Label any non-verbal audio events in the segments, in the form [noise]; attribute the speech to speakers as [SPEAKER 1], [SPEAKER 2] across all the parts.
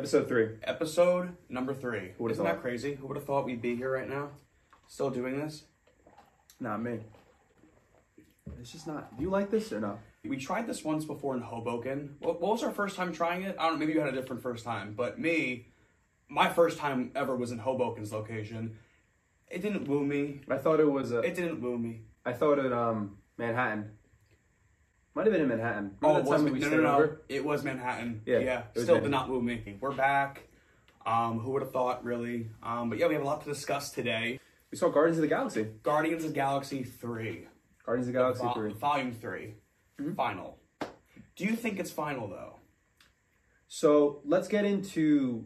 [SPEAKER 1] Episode three.
[SPEAKER 2] Episode number three.
[SPEAKER 1] Who would've
[SPEAKER 2] Isn't that
[SPEAKER 1] thought?
[SPEAKER 2] crazy? Who would have thought we'd be here right now? Still doing this?
[SPEAKER 1] Not me. It's just not. Do you like this or no?
[SPEAKER 2] We tried this once before in Hoboken. What, what was our first time trying it? I don't know. Maybe you had a different first time. But me, my first time ever was in Hoboken's location. It didn't woo me.
[SPEAKER 1] I thought it was. A,
[SPEAKER 2] It didn't woo me.
[SPEAKER 1] I thought it um Manhattan. Might have been in Manhattan.
[SPEAKER 2] Oh, it was no, no, no.
[SPEAKER 1] over?
[SPEAKER 2] It was Manhattan.
[SPEAKER 1] Yeah,
[SPEAKER 2] yeah. Still
[SPEAKER 1] Manhattan.
[SPEAKER 2] did not move me. We're back. Um, who would have thought, really? Um, but yeah, we have a lot to discuss today.
[SPEAKER 1] We saw Guardians of the Galaxy.
[SPEAKER 2] Guardians of Galaxy three,
[SPEAKER 1] Guardians of the Galaxy
[SPEAKER 2] Vol-
[SPEAKER 1] three.
[SPEAKER 2] volume 3
[SPEAKER 1] Mm-hmm.
[SPEAKER 2] final. Do you think it's final though?
[SPEAKER 1] So let's get into,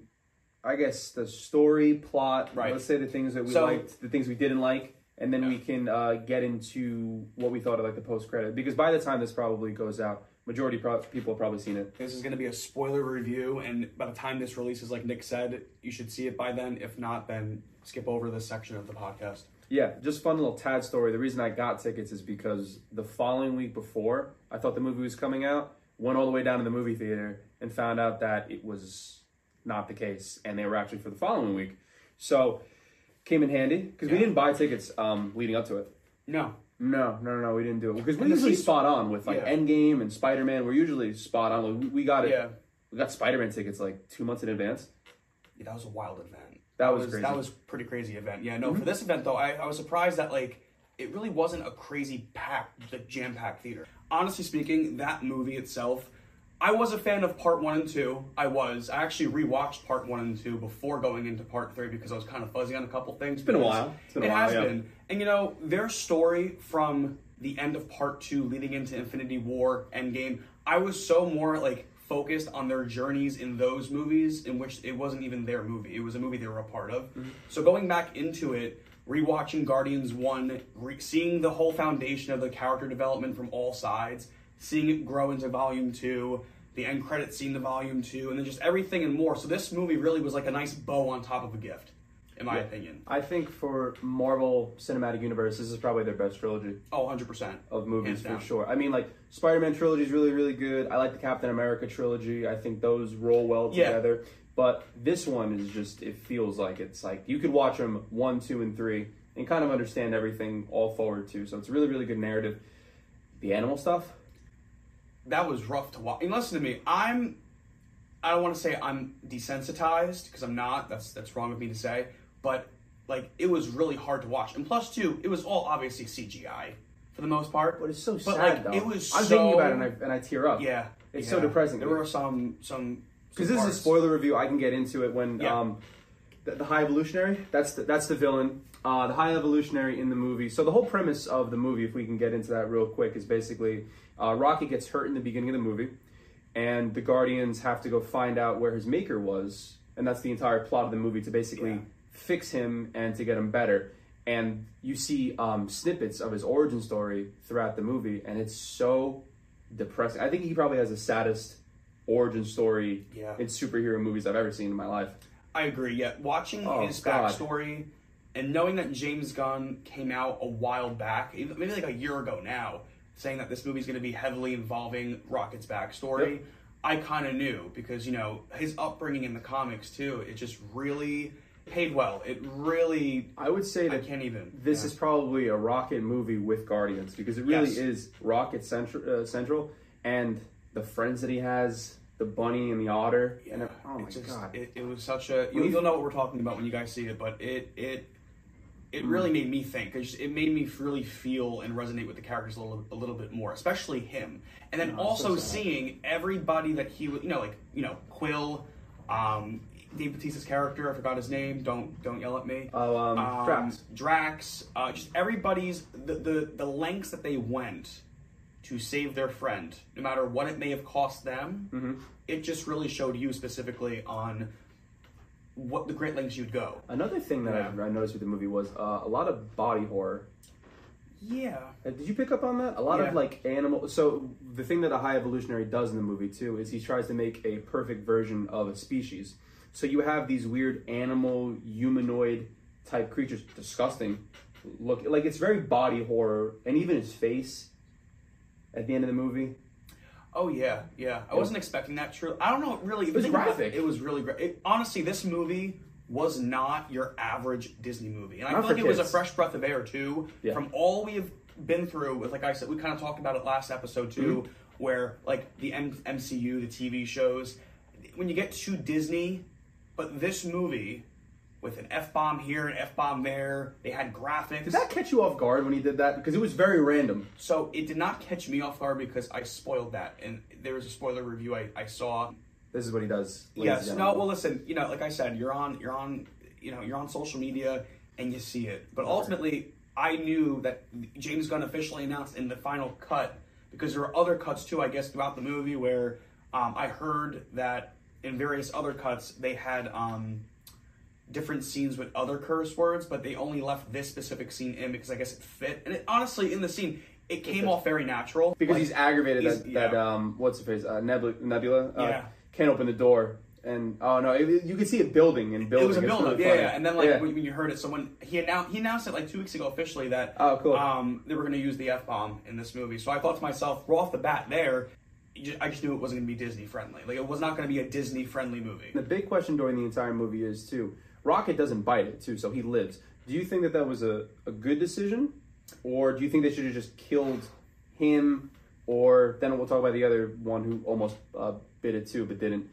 [SPEAKER 1] I guess, the story plot.
[SPEAKER 2] Right.
[SPEAKER 1] Let's say the things that we
[SPEAKER 2] So-
[SPEAKER 1] liked, the things we didn't like, and then we can uh, get into what we thought of like the post credit. Because by the time this probably goes out, majority pro- people have probably seen it.
[SPEAKER 2] This is going to be a spoiler review, and by the time this releases, like Nick said, you should see it by then. If not, then skip over this section of the podcast.
[SPEAKER 1] Yeah, just fun little tad story. The reason I got tickets is because the following week before I thought the movie was coming out, went all the way down to the movie theater and found out that it was not the case, and they were actually for the following week. So came in handy because we didn't buy tickets um, leading up to it.
[SPEAKER 2] No,
[SPEAKER 1] No, no, no, no, we didn't do it because we're
[SPEAKER 2] And
[SPEAKER 1] usually spot on with like
[SPEAKER 2] Yeah.
[SPEAKER 1] Endgame and Spider Man. We're usually spot on. Like, we, we got it.
[SPEAKER 2] yeah.
[SPEAKER 1] We got Spider Man tickets like two months in advance.
[SPEAKER 2] Yeah, that was a wild event.
[SPEAKER 1] That was crazy. Mm-hmm.
[SPEAKER 2] that was pretty crazy event. Yeah, no, for this event though, I, I was surprised that like it really wasn't a crazy packed, like jam packed theater. Honestly speaking, that movie itself, I was a fan of part one and two. I was. I actually rewatched part one and two before going into part three because I was kind of fuzzy on a couple things.
[SPEAKER 1] been a while. It's been a while.
[SPEAKER 2] it
[SPEAKER 1] while,
[SPEAKER 2] has
[SPEAKER 1] yeah.
[SPEAKER 2] been, and you know their story from the end of part two leading into Infinity War, Endgame. I was so more like focused on their journeys in those movies in which it wasn't even their movie. It was a movie they were a part of. Mm-hmm. So going back into it, rewatching Guardians 1, re- seeing the whole foundation of the character development from all sides, seeing it grow into volume 2, the end credits scene to volume 2, and then just everything and more. So this movie really was like a nice bow on top of a gift, in my
[SPEAKER 1] Yeah.
[SPEAKER 2] opinion.
[SPEAKER 1] I think for Marvel Cinematic Universe, this is probably their best trilogy.
[SPEAKER 2] Oh, 100%.
[SPEAKER 1] of movies for sure. I mean, like Spider-Man trilogy is really, really good. I like the Captain America trilogy. I think those roll well
[SPEAKER 2] Yeah.
[SPEAKER 1] together. But this one is just, it feels like it's like you could watch them one, two, and three and kind of understand everything all forward too. So it's a really, really good narrative. The animal stuff,
[SPEAKER 2] that was rough to watch. And listen to me, I'm I don't want to say I'm desensitized because I'm not. That's that's wrong of me to say, but like it was really hard to watch. And plus two, it was all obviously CGI for the most part.
[SPEAKER 1] but it's so
[SPEAKER 2] But,
[SPEAKER 1] sad
[SPEAKER 2] like,
[SPEAKER 1] though.
[SPEAKER 2] it was
[SPEAKER 1] I'm
[SPEAKER 2] so-
[SPEAKER 1] thinking about it and I, and I tear up.
[SPEAKER 2] Yeah,
[SPEAKER 1] It's
[SPEAKER 2] yeah.
[SPEAKER 1] so depressing.
[SPEAKER 2] There were some some
[SPEAKER 1] Because this is a spoiler review, I can get into it when
[SPEAKER 2] Yeah.
[SPEAKER 1] um, the, the High Evolutionary. That's the, that's the villain. Uh, the High Evolutionary in the movie. So the whole premise of the movie, if we can get into that real quick, is basically uh, Rocket gets hurt in the beginning of the movie, and the Guardians have to go find out where his maker was, and that's the entire plot of the movie to basically
[SPEAKER 2] Yeah.
[SPEAKER 1] fix him and to get him better. And you see um, snippets of his origin story throughout the movie, and it's so depressing. I think he probably has the saddest origin story
[SPEAKER 2] Yeah.
[SPEAKER 1] in superhero movies I've ever seen in my life.
[SPEAKER 2] I agree. Yeah, watching
[SPEAKER 1] Oh,
[SPEAKER 2] his
[SPEAKER 1] God.
[SPEAKER 2] backstory and knowing that James Gunn came out a while back, maybe like a year ago now, saying that this movie's going to be heavily involving Rocket's backstory,
[SPEAKER 1] Yep.
[SPEAKER 2] I kind of knew because you know his upbringing in the comics too. It just really paid well. It really,
[SPEAKER 1] I would say
[SPEAKER 2] I
[SPEAKER 1] that
[SPEAKER 2] can't even.
[SPEAKER 1] this
[SPEAKER 2] yeah.
[SPEAKER 1] is probably a Rocket movie with Guardians because it really
[SPEAKER 2] Yes.
[SPEAKER 1] is Rocket central, uh, central, and the friends that he has, the bunny and the otter. And
[SPEAKER 2] Yeah,
[SPEAKER 1] oh my
[SPEAKER 2] it just,
[SPEAKER 1] god!
[SPEAKER 2] It, it was such a. You'll,
[SPEAKER 1] you-
[SPEAKER 2] you'll know what we're talking about when you guys see it, but it it it
[SPEAKER 1] Hmm.
[SPEAKER 2] really made me think. It, just, it made me really feel and resonate with the characters a little a little bit more, especially him. And then
[SPEAKER 1] Oh, it's so
[SPEAKER 2] also seeing everybody that he was, you know, like you know Quill, um, Dave Bautista's character. I forgot his name. Don't don't yell at me.
[SPEAKER 1] Oh, um,
[SPEAKER 2] Um,
[SPEAKER 1] Drax.
[SPEAKER 2] Drax, uh, just everybody's the, the the lengths that they went to save their friend, no matter what it may have cost them.
[SPEAKER 1] Mm-hmm.
[SPEAKER 2] It just really showed you specifically on what the great lengths you'd go.
[SPEAKER 1] Another thing that
[SPEAKER 2] Yeah.
[SPEAKER 1] I, I noticed with the movie was uh, a lot of body horror.
[SPEAKER 2] Yeah,
[SPEAKER 1] Uh, Did you pick up on that? A lot
[SPEAKER 2] Yeah.
[SPEAKER 1] of like animal. So the thing that a high evolutionary does in the movie too is he tries to make a perfect version of a species. So you have these weird animal humanoid type creatures, disgusting. Look, like it's very body horror, and even his face at the end of the movie.
[SPEAKER 2] Oh yeah, yeah. I wasn't expecting that. True. I don't know. Really, it
[SPEAKER 1] was graphic.
[SPEAKER 2] It was really great. It, honestly, this movie was not your average Disney movie, and I
[SPEAKER 1] Not
[SPEAKER 2] feel
[SPEAKER 1] for
[SPEAKER 2] like it was a
[SPEAKER 1] kids.
[SPEAKER 2] fresh breath of air too.
[SPEAKER 1] Yeah.
[SPEAKER 2] From all we have been through, with like I said, we kind of talked about it last episode too,
[SPEAKER 1] Mm-hmm.
[SPEAKER 2] where like the M- MCU, the TV shows, when you get to Disney, but this movie. With an F bomb here, an F bomb there, they had graphics.
[SPEAKER 1] Did that catch you off guard when he did that? Because it was very random.
[SPEAKER 2] So it did not catch me off guard because I spoiled that, and there was a spoiler review I, I saw.
[SPEAKER 1] This is what he does.
[SPEAKER 2] Yes, no. Well, listen, you know, like I said, you're on, you're on, you know, you're on social media and you see it. But ultimately, I knew that James Gunn officially announced in the final cut because there were other cuts too, I guess, throughout the movie where um, I heard that in various other cuts they had um, different scenes with other curse words, but they only left this specific scene in because I guess it fit. And it, honestly, in the scene, it came off very natural
[SPEAKER 1] because
[SPEAKER 2] Like,
[SPEAKER 1] he's aggravated
[SPEAKER 2] he's-
[SPEAKER 1] that, that um what's the face uh, Nebula, Nebula uh,
[SPEAKER 2] Yeah.
[SPEAKER 1] can't open the door and oh no it, you could see it building and building
[SPEAKER 2] It was a build
[SPEAKER 1] really
[SPEAKER 2] yeah, yeah. And then like
[SPEAKER 1] Yeah.
[SPEAKER 2] when, when you heard it, someone he announced he announced it like two weeks ago officially that
[SPEAKER 1] Oh, cool.
[SPEAKER 2] um they were going to use the f bomb in this movie. So I thought to myself, right off the bat, there, you ju- I just knew it wasn't going to be Disney friendly. Like it was not going to be a Disney friendly movie.
[SPEAKER 1] the big question during the entire movie is too Rocket doesn't bite it too so he lives do you think that that was a, a good decision or do you think they should have just killed him or then we'll talk about the other one who almost uh, bit it too but didn't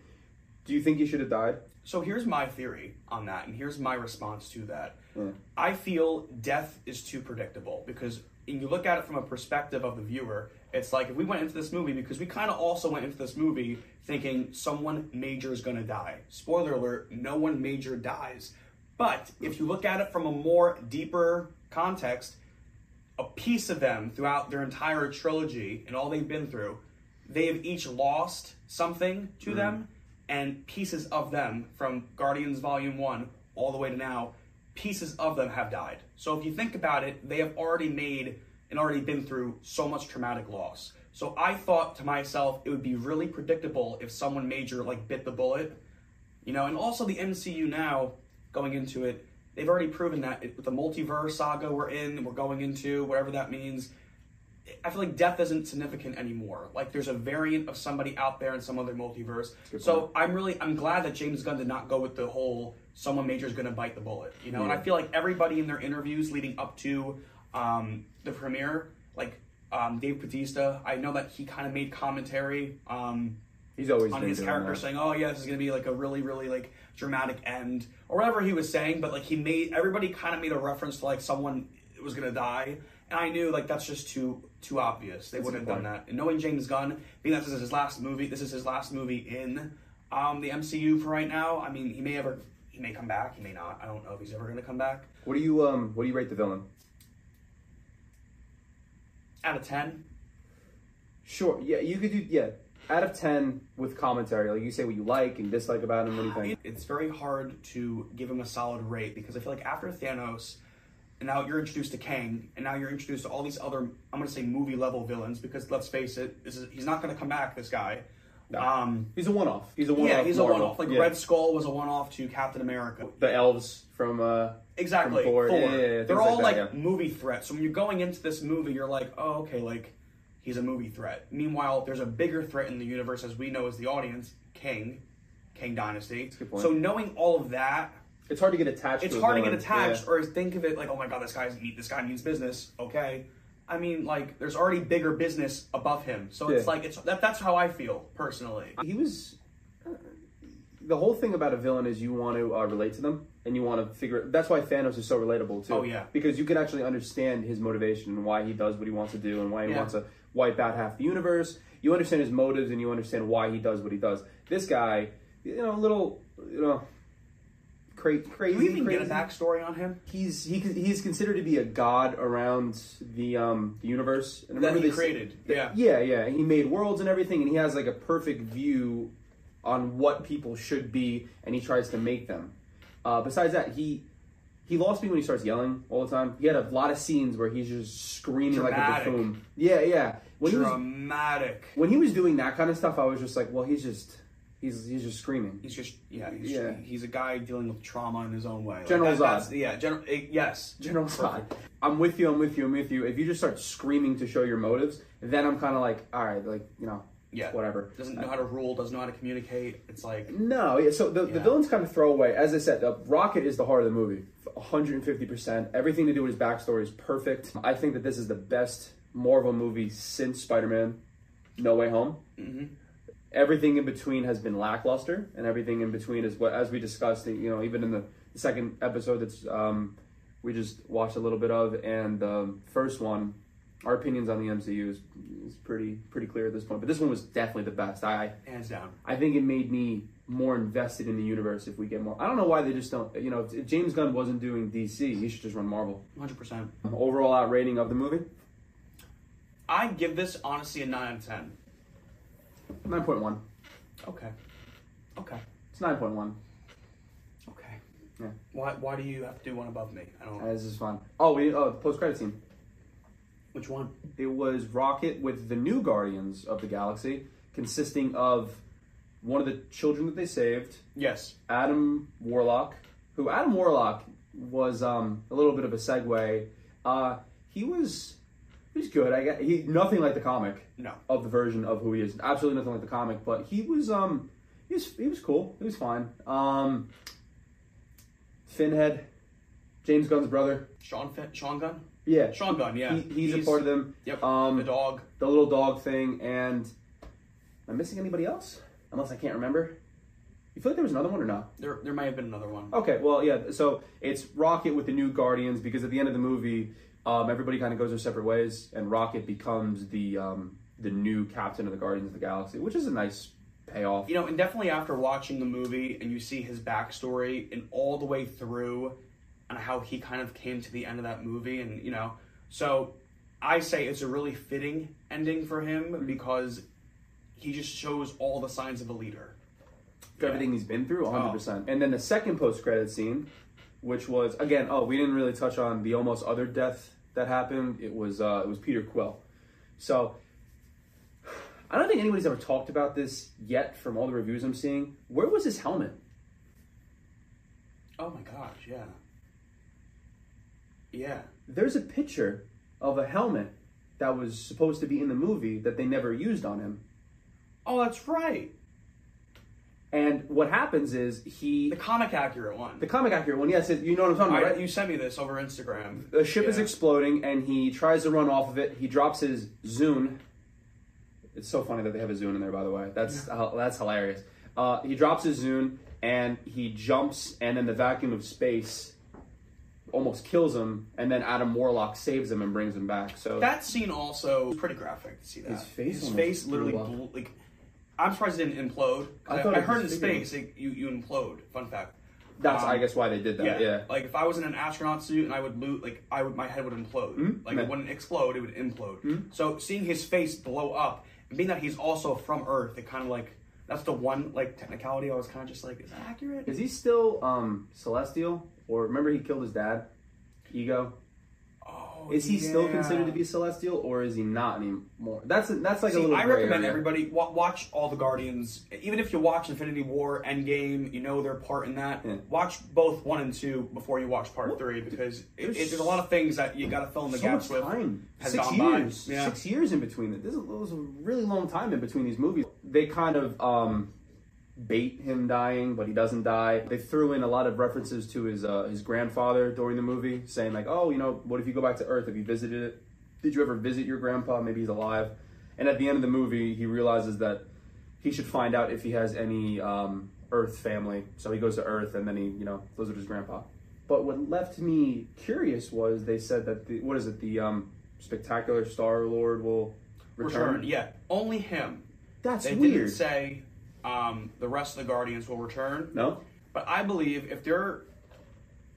[SPEAKER 1] do you think he should have died
[SPEAKER 2] So here's my theory on that, and here's my response to that.
[SPEAKER 1] Yeah.
[SPEAKER 2] I feel death is too predictable because when you look at it from a perspective of the viewer, it's like if we went into this movie because we kind of also went into this movie thinking someone major is going to die. Spoiler alert: no one major dies. But if you look at it from a more deeper context, a piece of them throughout their entire trilogy and all they've been through, they have each lost something to mm-hmm. them, and pieces of them from Guardians Volume 1 all the way to now, pieces of them have died. So if you think about it, they have already made and already been through so much traumatic loss. So I thought to myself, it would be really predictable if someone major like bit the bullet you know, and also the MCU now going into it, they've already proven that it, with the multiverse saga we're in, we're going into whatever that means. I feel like death isn't significant anymore. Like there's a variant of somebody out there in some other multiverse. So I'm really I'm glad that James Gunn did not go with the whole someone major is going to bite the bullet. You know, and I feel like everybody in their interviews leading up to um, the premiere, like um, Dave Bautista, I know that he kind of made commentary. Um,
[SPEAKER 1] he's always
[SPEAKER 2] on his character
[SPEAKER 1] that.
[SPEAKER 2] saying, "Oh yeah, this is gonna be like a really, really like dramatic end," or whatever he was saying. But like he made everybody kind of made a reference to like someone was gonna die, and I knew like that's just too too obvious. They
[SPEAKER 1] That's
[SPEAKER 2] wouldn't have done that. And knowing James Gunn, being that this is his last movie, this is his last movie in um, the MCU for right now. I mean, he may ever he may come back, he may not. I don't know if he's ever gonna come back.
[SPEAKER 1] what do you um what do you rate the villain
[SPEAKER 2] Out of ten,
[SPEAKER 1] Sure. Yeah, you could do. Yeah, out of ten with commentary, like you say what you like and dislike about him. What do you think?
[SPEAKER 2] It's very hard to give him a solid rate because I feel like after Thanos, and now you're introduced to Kang, and now you're introduced to all these other, I'm going to say movie level villains because let's face it, this is, he's not going to come back. This guy.
[SPEAKER 1] No.
[SPEAKER 2] Um,
[SPEAKER 1] He's a one-off. He's a one-off.
[SPEAKER 2] yeah, he's a one-off. Like
[SPEAKER 1] Yeah.
[SPEAKER 2] Red Skull was a one-off to Captain America.
[SPEAKER 1] The elves from uh
[SPEAKER 2] Exactly.
[SPEAKER 1] Thor. Yeah, yeah, yeah,
[SPEAKER 2] They're all
[SPEAKER 1] like
[SPEAKER 2] like,
[SPEAKER 1] that,
[SPEAKER 2] movie threats. So when you're going into this movie, you're like, oh, okay, like he's a movie threat. Meanwhile, there's a bigger threat in the universe, as we know as the audience, Kang, Kang Dynasty.
[SPEAKER 1] a good point.
[SPEAKER 2] So knowing all of that,
[SPEAKER 1] It's hard to get attached.
[SPEAKER 2] it's hard to get attached
[SPEAKER 1] Yeah.
[SPEAKER 2] or think of it like, oh my god, this guy's this guy means business. Okay. I mean, like, there's already bigger business above him, so it's like it's that. That's how I feel personally.
[SPEAKER 1] He was. The whole thing about a villain is you want to uh, relate to them and you want to figure. That's why Thanos is so relatable too.
[SPEAKER 2] Oh, yeah.
[SPEAKER 1] because you can actually understand his motivation and why he does what he wants to do and why he
[SPEAKER 2] Yeah.
[SPEAKER 1] wants to wipe out half the universe. You understand his motives and you understand why he does what he does. This guy, you know, a little, you know, cra- crazy.
[SPEAKER 2] Do you even
[SPEAKER 1] crazy.
[SPEAKER 2] get a backstory on him?
[SPEAKER 1] He's he he's considered to be a god around the um the universe. And
[SPEAKER 2] That
[SPEAKER 1] remember
[SPEAKER 2] he created. Yeah.
[SPEAKER 1] yeah, yeah. He made worlds and everything, and he has like a perfect view on what people should be, and he tries to make them. Uh, besides that, he he lost me when he starts yelling all the time. He had a lot of scenes where he's just screaming like a
[SPEAKER 2] Dramatic.
[SPEAKER 1] buffoon. Yeah, yeah. When he was
[SPEAKER 2] Dramatic.
[SPEAKER 1] when he was doing that kind of stuff, I was just like, well, he's just he's he's just screaming.
[SPEAKER 2] He's just yeah. He's,
[SPEAKER 1] Yeah.
[SPEAKER 2] he's a guy dealing with trauma in his own way. Like,
[SPEAKER 1] General
[SPEAKER 2] that-
[SPEAKER 1] Zod.
[SPEAKER 2] Yeah. General. eh, yes.
[SPEAKER 1] General Zod. I'm with you. I'm with you. I'm with you. If you just start screaming to show your motives, then I'm kind of like, all right, like you know,
[SPEAKER 2] Yeah.
[SPEAKER 1] whatever.
[SPEAKER 2] Doesn't know how to rule. Doesn't know how to communicate. It's like
[SPEAKER 1] No, yeah, so the, the villain's kind of throwaway. As I said, the Rocket is the heart of the movie. 150%. Everything to do with his backstory is perfect. I think that this is the best Marvel movie since Spider Man No Way Home.
[SPEAKER 2] mhm.
[SPEAKER 1] Everything in between has been lackluster, and everything in between is what, as we discussed, you know, even in the second episode that's um, we just watched a little bit of, and the first one, our opinions on the MCU is, is pretty pretty clear at this point. But this one was definitely the best. I
[SPEAKER 2] hands down.
[SPEAKER 1] I think it made me more invested in the universe if we get more. I don't know why they just don't. You know, if, James Gunn wasn't doing DC, he should just run Marvel.
[SPEAKER 2] Hundred percent.
[SPEAKER 1] Um, overall out rating of the movie,
[SPEAKER 2] I give this honestly a nine out of ten.
[SPEAKER 1] nine point one.
[SPEAKER 2] Okay. Okay.
[SPEAKER 1] It's nine point one.
[SPEAKER 2] Okay.
[SPEAKER 1] Yeah.
[SPEAKER 2] Why Why do you have to do one above me? I don't.
[SPEAKER 1] This is fun. Oh, we oh the post credit scene.
[SPEAKER 2] Which one?
[SPEAKER 1] It was Rocket with the new Guardians of the Galaxy, consisting of one of the children that they saved,
[SPEAKER 2] Yes.
[SPEAKER 1] Adam Warlock, who Adam Warlock was um, a little bit of a segue. Uh, he was he was good. I got he nothing like the comic
[SPEAKER 2] No.
[SPEAKER 1] of the version of who he is. Absolutely nothing like the comic, but he was um he was he was cool. He was fine. Um, Finhead, James Gunn's brother.
[SPEAKER 2] Sean Fin- Sean Gunn.
[SPEAKER 1] Yeah,
[SPEAKER 2] Sean Gunn. Yeah.
[SPEAKER 1] he, he's, a part of them.
[SPEAKER 2] Yep.
[SPEAKER 1] Um,
[SPEAKER 2] the dog.
[SPEAKER 1] the little dog thing, and am I missing anybody else? Unless I can't remember. You feel like there was another one or not?
[SPEAKER 2] There There might have been another one.
[SPEAKER 1] Okay, well, yeah. So it's Rocket with the new Guardians because at the end of the movie, um, everybody kind of goes their separate ways, and Rocket becomes the um, the new captain of the Guardians of the Galaxy, which is a nice payoff.
[SPEAKER 2] You know, and definitely after watching the movie and you see his backstory and all the way through and how he kind of came to the end of that movie and you know, so I say it's a really fitting ending for him because he just shows all the signs of a leader.
[SPEAKER 1] for everything he's been through,
[SPEAKER 2] Oh.
[SPEAKER 1] 100%. And then the second post credit scene, which was again, oh, we didn't really touch on the almost other death that happened. It was uh, it was Peter Quill. So I don't think anybody's ever talked about this yet from all the reviews I'm seeing. Where was his helmet?
[SPEAKER 2] Oh my gosh, yeah. Yeah.
[SPEAKER 1] There's a picture of a helmet that was supposed to be in the movie that they never used on him.
[SPEAKER 2] Oh, that's right.
[SPEAKER 1] And what happens is he
[SPEAKER 2] The comic accurate one.
[SPEAKER 1] the comic accurate one, yes, it, you know what I'm talking
[SPEAKER 2] I,
[SPEAKER 1] about, right?
[SPEAKER 2] You sent me this over Instagram.
[SPEAKER 1] The ship is exploding, and he tries to run off of it. He drops his Zune. It's so funny that they have a Zune in there, by the way. That's uh, that's hilarious. Uh, he drops his Zune, and he jumps, and in the vacuum of space, almost kills him. And then Adam Warlock saves him and brings him back. So
[SPEAKER 2] That scene also was pretty graphic to see that.
[SPEAKER 1] His face
[SPEAKER 2] his face literally blew, like. I'm surprised it didn't implode.
[SPEAKER 1] I
[SPEAKER 2] I, I, heard in space like, you you implode. Fun fact.
[SPEAKER 1] that's,
[SPEAKER 2] um,
[SPEAKER 1] I guess, why they did that. Yeah.
[SPEAKER 2] Like if I was in an astronaut suit and I would loot, like I would, my head would implode.
[SPEAKER 1] Mhm.
[SPEAKER 2] Like
[SPEAKER 1] Yeah.
[SPEAKER 2] it wouldn't explode; it would implode.
[SPEAKER 1] Mhm.
[SPEAKER 2] So seeing his face blow up, and being that he's also from Earth, it kind of like that's the one like technicality I was kind of just like, is that accurate?
[SPEAKER 1] Is he still um, celestial? Or remember he killed his dad? Ego.
[SPEAKER 2] oh,
[SPEAKER 1] Is he still considered to be celestial, or is he not anymore? That's a, that's like a little.
[SPEAKER 2] I recommend
[SPEAKER 1] area.
[SPEAKER 2] everybody wa- watch all the Guardians. Even if you watch Infinity War, Endgame, you know their part in that.
[SPEAKER 1] Yeah.
[SPEAKER 2] Watch both one and two before you watch part
[SPEAKER 1] Well,
[SPEAKER 2] three because it,
[SPEAKER 1] there's
[SPEAKER 2] it, there's a lot of things that you got to fill in the
[SPEAKER 1] so
[SPEAKER 2] gaps with.
[SPEAKER 1] time.
[SPEAKER 2] has
[SPEAKER 1] Six
[SPEAKER 2] gone by.
[SPEAKER 1] years.
[SPEAKER 2] Yeah.
[SPEAKER 1] Six years in between. it. This is, it was a really long time in between these movies. They kind of um, bait him dying, but he doesn't die. They threw in a lot of references to his uh, his grandfather during the movie, saying like, "Oh, you know, what if you go back to Earth? Have you visited it? Did you ever visit your grandpa? Maybe he's alive." And at the end of the movie, he realizes that he should find out if he has any um, Earth family. So he goes to Earth, and then he, you know, visits his grandpa. But what left me curious was they said that the what is it the um, spectacular Star Lord will return.
[SPEAKER 2] Return, yeah, only him.
[SPEAKER 1] That's
[SPEAKER 2] they
[SPEAKER 1] weird.
[SPEAKER 2] didn't say um, the rest of the Guardians will return,
[SPEAKER 1] no,
[SPEAKER 2] but I believe if they're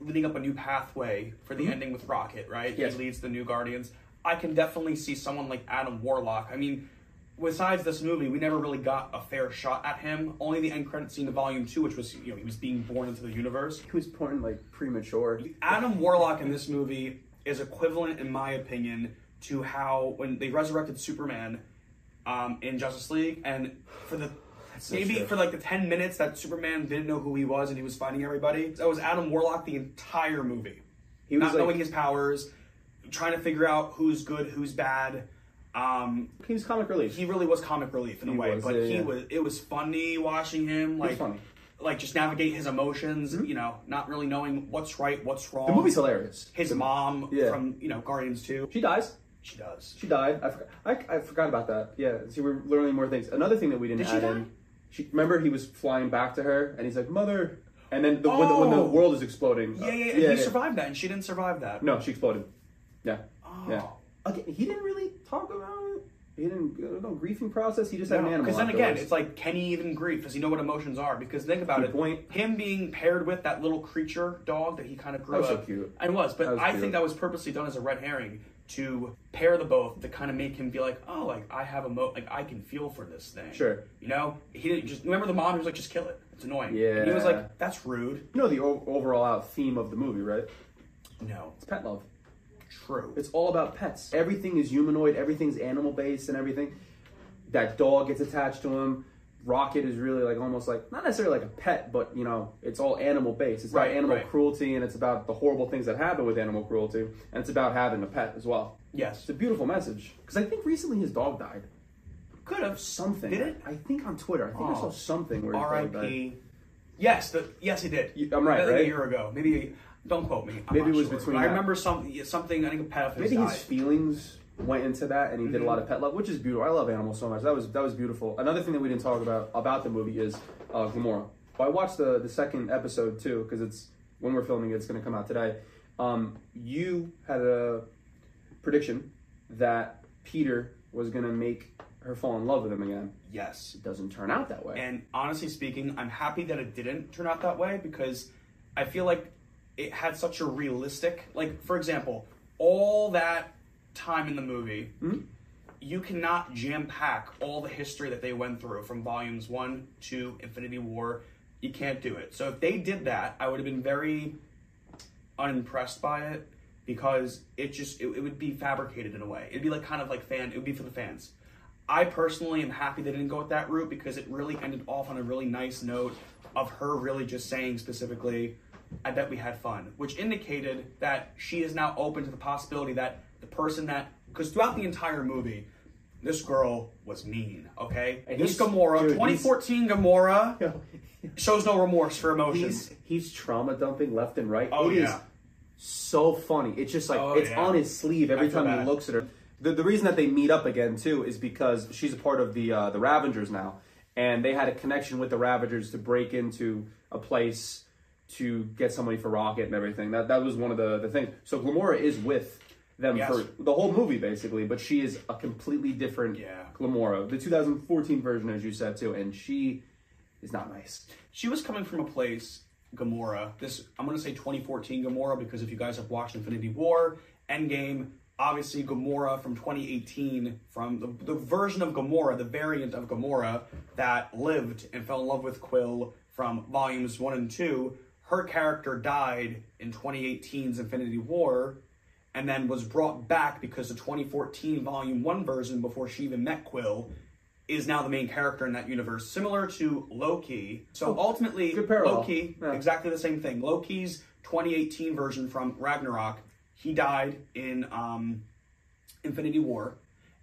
[SPEAKER 2] leading up a new pathway for the
[SPEAKER 1] Mhm.
[SPEAKER 2] ending with Rocket, right?
[SPEAKER 1] Yes.
[SPEAKER 2] He leads the new Guardians. I can definitely see someone like Adam Warlock. I mean, besides this movie, we never really got a fair shot at him. Only the end credit scene of Volume Two, which was you know he was being born into the universe.
[SPEAKER 1] he was born like premature.
[SPEAKER 2] Adam Warlock in this movie is equivalent, in my opinion, to how when they resurrected Superman um, in Justice League, and for the
[SPEAKER 1] so
[SPEAKER 2] maybe
[SPEAKER 1] true.
[SPEAKER 2] for like the ten minutes that Superman didn't know who he was and he was fighting everybody, that was Adam Warlock the entire movie,
[SPEAKER 1] He was
[SPEAKER 2] not
[SPEAKER 1] like,
[SPEAKER 2] knowing his powers, trying to figure out who's good, who's bad. Um,
[SPEAKER 1] He was comic relief.
[SPEAKER 2] he really was comic relief in a way,
[SPEAKER 1] was,
[SPEAKER 2] but
[SPEAKER 1] yeah,
[SPEAKER 2] he
[SPEAKER 1] yeah.
[SPEAKER 2] was. It was funny watching him like
[SPEAKER 1] funny. Mm-hmm.
[SPEAKER 2] like just navigate his emotions. You know, not really knowing what's right, what's wrong.
[SPEAKER 1] the movie's hilarious.
[SPEAKER 2] His mom
[SPEAKER 1] Yeah.
[SPEAKER 2] from you know Guardians Two.
[SPEAKER 1] She dies.
[SPEAKER 2] She does.
[SPEAKER 1] She died. I forgot. I, I forgot about that. Yeah. See, we're learning more things. Another thing that we didn't
[SPEAKER 2] Did she
[SPEAKER 1] add
[SPEAKER 2] die?
[SPEAKER 1] in. She remember he was flying back to her, and he's like, "Mother," and then the, when, the, when the
[SPEAKER 2] Oh.
[SPEAKER 1] world is exploding.
[SPEAKER 2] Yeah,
[SPEAKER 1] uh,
[SPEAKER 2] yeah, yeah. he survived that, and she didn't survive that.
[SPEAKER 1] No, she exploded. Yeah.
[SPEAKER 2] Oh.
[SPEAKER 1] Yeah. Again, he didn't really talk about it. He didn't uh, no grieving process. He just had an animal.
[SPEAKER 2] Because then again, it's like, can he even grieve? Does he know what emotions are? Because think about
[SPEAKER 1] Good
[SPEAKER 2] it.
[SPEAKER 1] point.
[SPEAKER 2] Him being paired with that little creature dog that he kind of grew
[SPEAKER 1] That was so
[SPEAKER 2] up.
[SPEAKER 1] cute.
[SPEAKER 2] And was, but
[SPEAKER 1] was
[SPEAKER 2] I
[SPEAKER 1] cute.
[SPEAKER 2] think that was purposely done as a red herring to pair the both to kind of make him be like, oh, like I have a mo, like I can feel for this thing.
[SPEAKER 1] Sure.
[SPEAKER 2] You know, he didn't just remember the mom who was like, just kill it. It's annoying. And he was like, that's rude.
[SPEAKER 1] you know the o- overall out theme of the movie, right?
[SPEAKER 2] No,
[SPEAKER 1] It's pet love.
[SPEAKER 2] true.
[SPEAKER 1] It's all about pets. Everything is humanoid. Everything's animal based and everything. That dog gets attached to him. Rocket is really like almost like not necessarily like a pet, but you know it's all animal based. It's about animal
[SPEAKER 2] right.
[SPEAKER 1] cruelty and it's about the horrible things that happen with animal cruelty, and it's about having a pet as well.
[SPEAKER 2] yes,
[SPEAKER 1] It's a beautiful message because I think recently his dog died.
[SPEAKER 2] could have.
[SPEAKER 1] Something.
[SPEAKER 2] Did it?
[SPEAKER 1] I think on Twitter. I think I
[SPEAKER 2] Oh.
[SPEAKER 1] saw something where died.
[SPEAKER 2] R.I.P. Yes, the yes he did.
[SPEAKER 1] You- I'm right,
[SPEAKER 2] I think
[SPEAKER 1] right?
[SPEAKER 2] A year ago, maybe. Don't quote me. I'm
[SPEAKER 1] Maybe it was
[SPEAKER 2] sure.
[SPEAKER 1] between
[SPEAKER 2] I remember some something. I think a pet of his
[SPEAKER 1] Maybe his feelings went into that, and he did a
[SPEAKER 2] Mm-hmm.
[SPEAKER 1] lot of pet love, which is beautiful. I love animals so much. That was that was beautiful. Another thing that we didn't talk about about the movie is uh, Gamora. Well, I watched the the second episode too because it's when we're filming it, it's going to come out today. Um, you had a prediction that Peter was going to make her fall in love with him again.
[SPEAKER 2] Yes.
[SPEAKER 1] It doesn't turn out that way.
[SPEAKER 2] And honestly speaking, I'm happy that it didn't turn out that way because I feel like it had such a realistic, like for example, all that time in the movie, hmm? you cannot jam pack all the history that they went through from volumes one to Infinity War. You can't do it. So if they did that, I would have been very unimpressed by it because it just it, it would be fabricated in a way. It'd be like kind of like fan. It would be for the fans. I personally am happy they didn't go with that route because it really ended off on a really nice note of her really just saying specifically, "I bet we had fun," which indicated that she is now open to the possibility that the person that because throughout the entire movie. This girl was mean, okay?
[SPEAKER 1] And
[SPEAKER 2] this
[SPEAKER 1] he's-
[SPEAKER 2] Gamora,
[SPEAKER 1] dude,
[SPEAKER 2] 2014 Gamora, shows no remorse for emotions.
[SPEAKER 1] he's he's trauma dumping left and right.
[SPEAKER 2] Oh,
[SPEAKER 1] It is
[SPEAKER 2] yeah.
[SPEAKER 1] so funny. It's just like
[SPEAKER 2] Oh,
[SPEAKER 1] it's
[SPEAKER 2] yeah.
[SPEAKER 1] on his sleeve every time he looks at her. The, the reason that they meet up again too is because she's a part of the uh, the Ravagers now, and they had a connection with the Ravagers to break into a place to get somebody for Rocket and everything. That that was one of the the things. So Gamora is with them
[SPEAKER 2] Yes.
[SPEAKER 1] for the whole movie basically, but she is a completely different
[SPEAKER 2] Yeah.
[SPEAKER 1] Gamora, the 2014 version, as you said too, and she is not nice.
[SPEAKER 2] she was coming from a place, Gamora. This I'm gonna say 2014 Gamora because if you guys have watched Infinity War, Endgame, obviously Gamora from 2018, from the, the version of Gamora, the variant of Gamora that lived and fell in love with Quill from volumes one and two. Her character died in 2018's Infinity War, and then was brought back because the 2014 volume one version before she even met Quill is now the main character in that universe, similar to Loki. So ultimately,
[SPEAKER 1] good.
[SPEAKER 2] Loki,
[SPEAKER 1] Yeah.
[SPEAKER 2] exactly the same thing. Loki's 2018 version from Ragnarok, he died in um, Infinity War.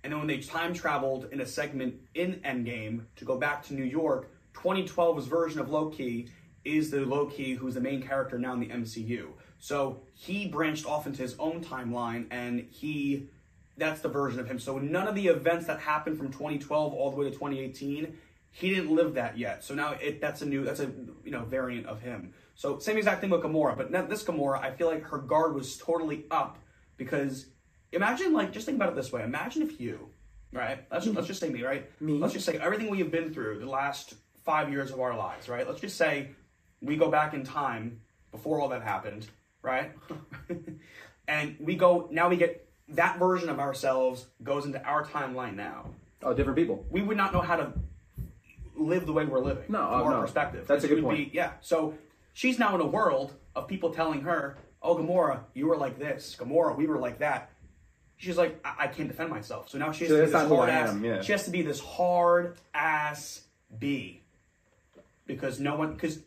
[SPEAKER 2] And then when they time traveled in a segment in Endgame to go back to New York, 2012's version of Loki is the Loki who's the main character now in the MCU. So he branched off into his own timeline and he that's the version of him. So none of the events that happened from 2012 all the way to 2018, he didn't live that yet. So now it that's a new that's a you know variant of him. So same exact thing with Gamora, but not this Gamora, I feel like her guard was totally up because imagine like just think about it this way. Imagine if you, right? Let's let's just say me, right?
[SPEAKER 1] Me?
[SPEAKER 2] Let's just say everything we have been through the last five years of our lives, right? Let's just say we go back in time before all that happened, right? [laughs] and we go now we get that version of ourselves goes into our timeline now.
[SPEAKER 1] Oh, different people.
[SPEAKER 2] We would not know how to live the way we're living
[SPEAKER 1] No,
[SPEAKER 2] from
[SPEAKER 1] uh,
[SPEAKER 2] our
[SPEAKER 1] no.
[SPEAKER 2] perspective.
[SPEAKER 1] That's a good
[SPEAKER 2] would be-
[SPEAKER 1] point.
[SPEAKER 2] yeah. So she's now in a world of people telling her, "Oh, Gamora, you were like this. Gamora, we were like that." She's like, "I, I can't defend myself." So now she has
[SPEAKER 1] So
[SPEAKER 2] to be this hard ass.
[SPEAKER 1] am, yeah.
[SPEAKER 2] She has to be this hard ass B because no one because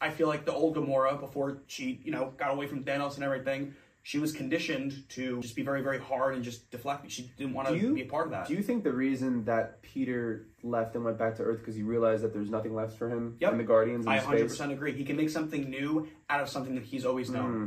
[SPEAKER 2] I feel like the old Gamora before she you know got away from Thanos and everything. she was conditioned to just be very, very hard and just deflect. She didn't want to be a part of that.
[SPEAKER 1] Do you think the reason that Peter left and went back to Earth because he realized that there's nothing left for him
[SPEAKER 2] Yep.
[SPEAKER 1] in the Guardians
[SPEAKER 2] I 100% agree. He can make something new out of something that he's always known. Hmm.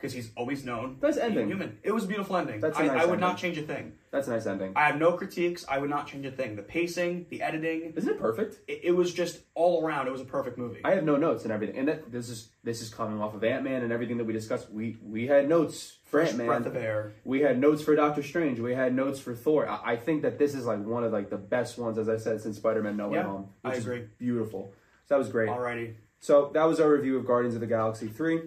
[SPEAKER 2] Because he's always known.
[SPEAKER 1] Nice ending.
[SPEAKER 2] Human. It was a beautiful ending.
[SPEAKER 1] That's a
[SPEAKER 2] I,
[SPEAKER 1] nice
[SPEAKER 2] I would not change a thing.
[SPEAKER 1] That's a nice ending.
[SPEAKER 2] I have no critiques. I would not change a thing. The pacing, the editing,
[SPEAKER 1] Isn't it perfect?
[SPEAKER 2] it, it was just all around. It was a perfect movie.
[SPEAKER 1] I have no notes and everything, and that, this is this is coming off of Ant Man and everything that we discussed. We we had notes for Ant
[SPEAKER 2] Breath of
[SPEAKER 1] Man.
[SPEAKER 2] air.
[SPEAKER 1] We had notes for Doctor Strange. We had notes for Thor. I, I think that this is like one of like the best ones, as I said, since Spider Man No Way
[SPEAKER 2] Yeah,
[SPEAKER 1] Home.
[SPEAKER 2] I agree.
[SPEAKER 1] Beautiful. So that was great.
[SPEAKER 2] Alrighty.
[SPEAKER 1] So that was our review of Guardians of the Galaxy three.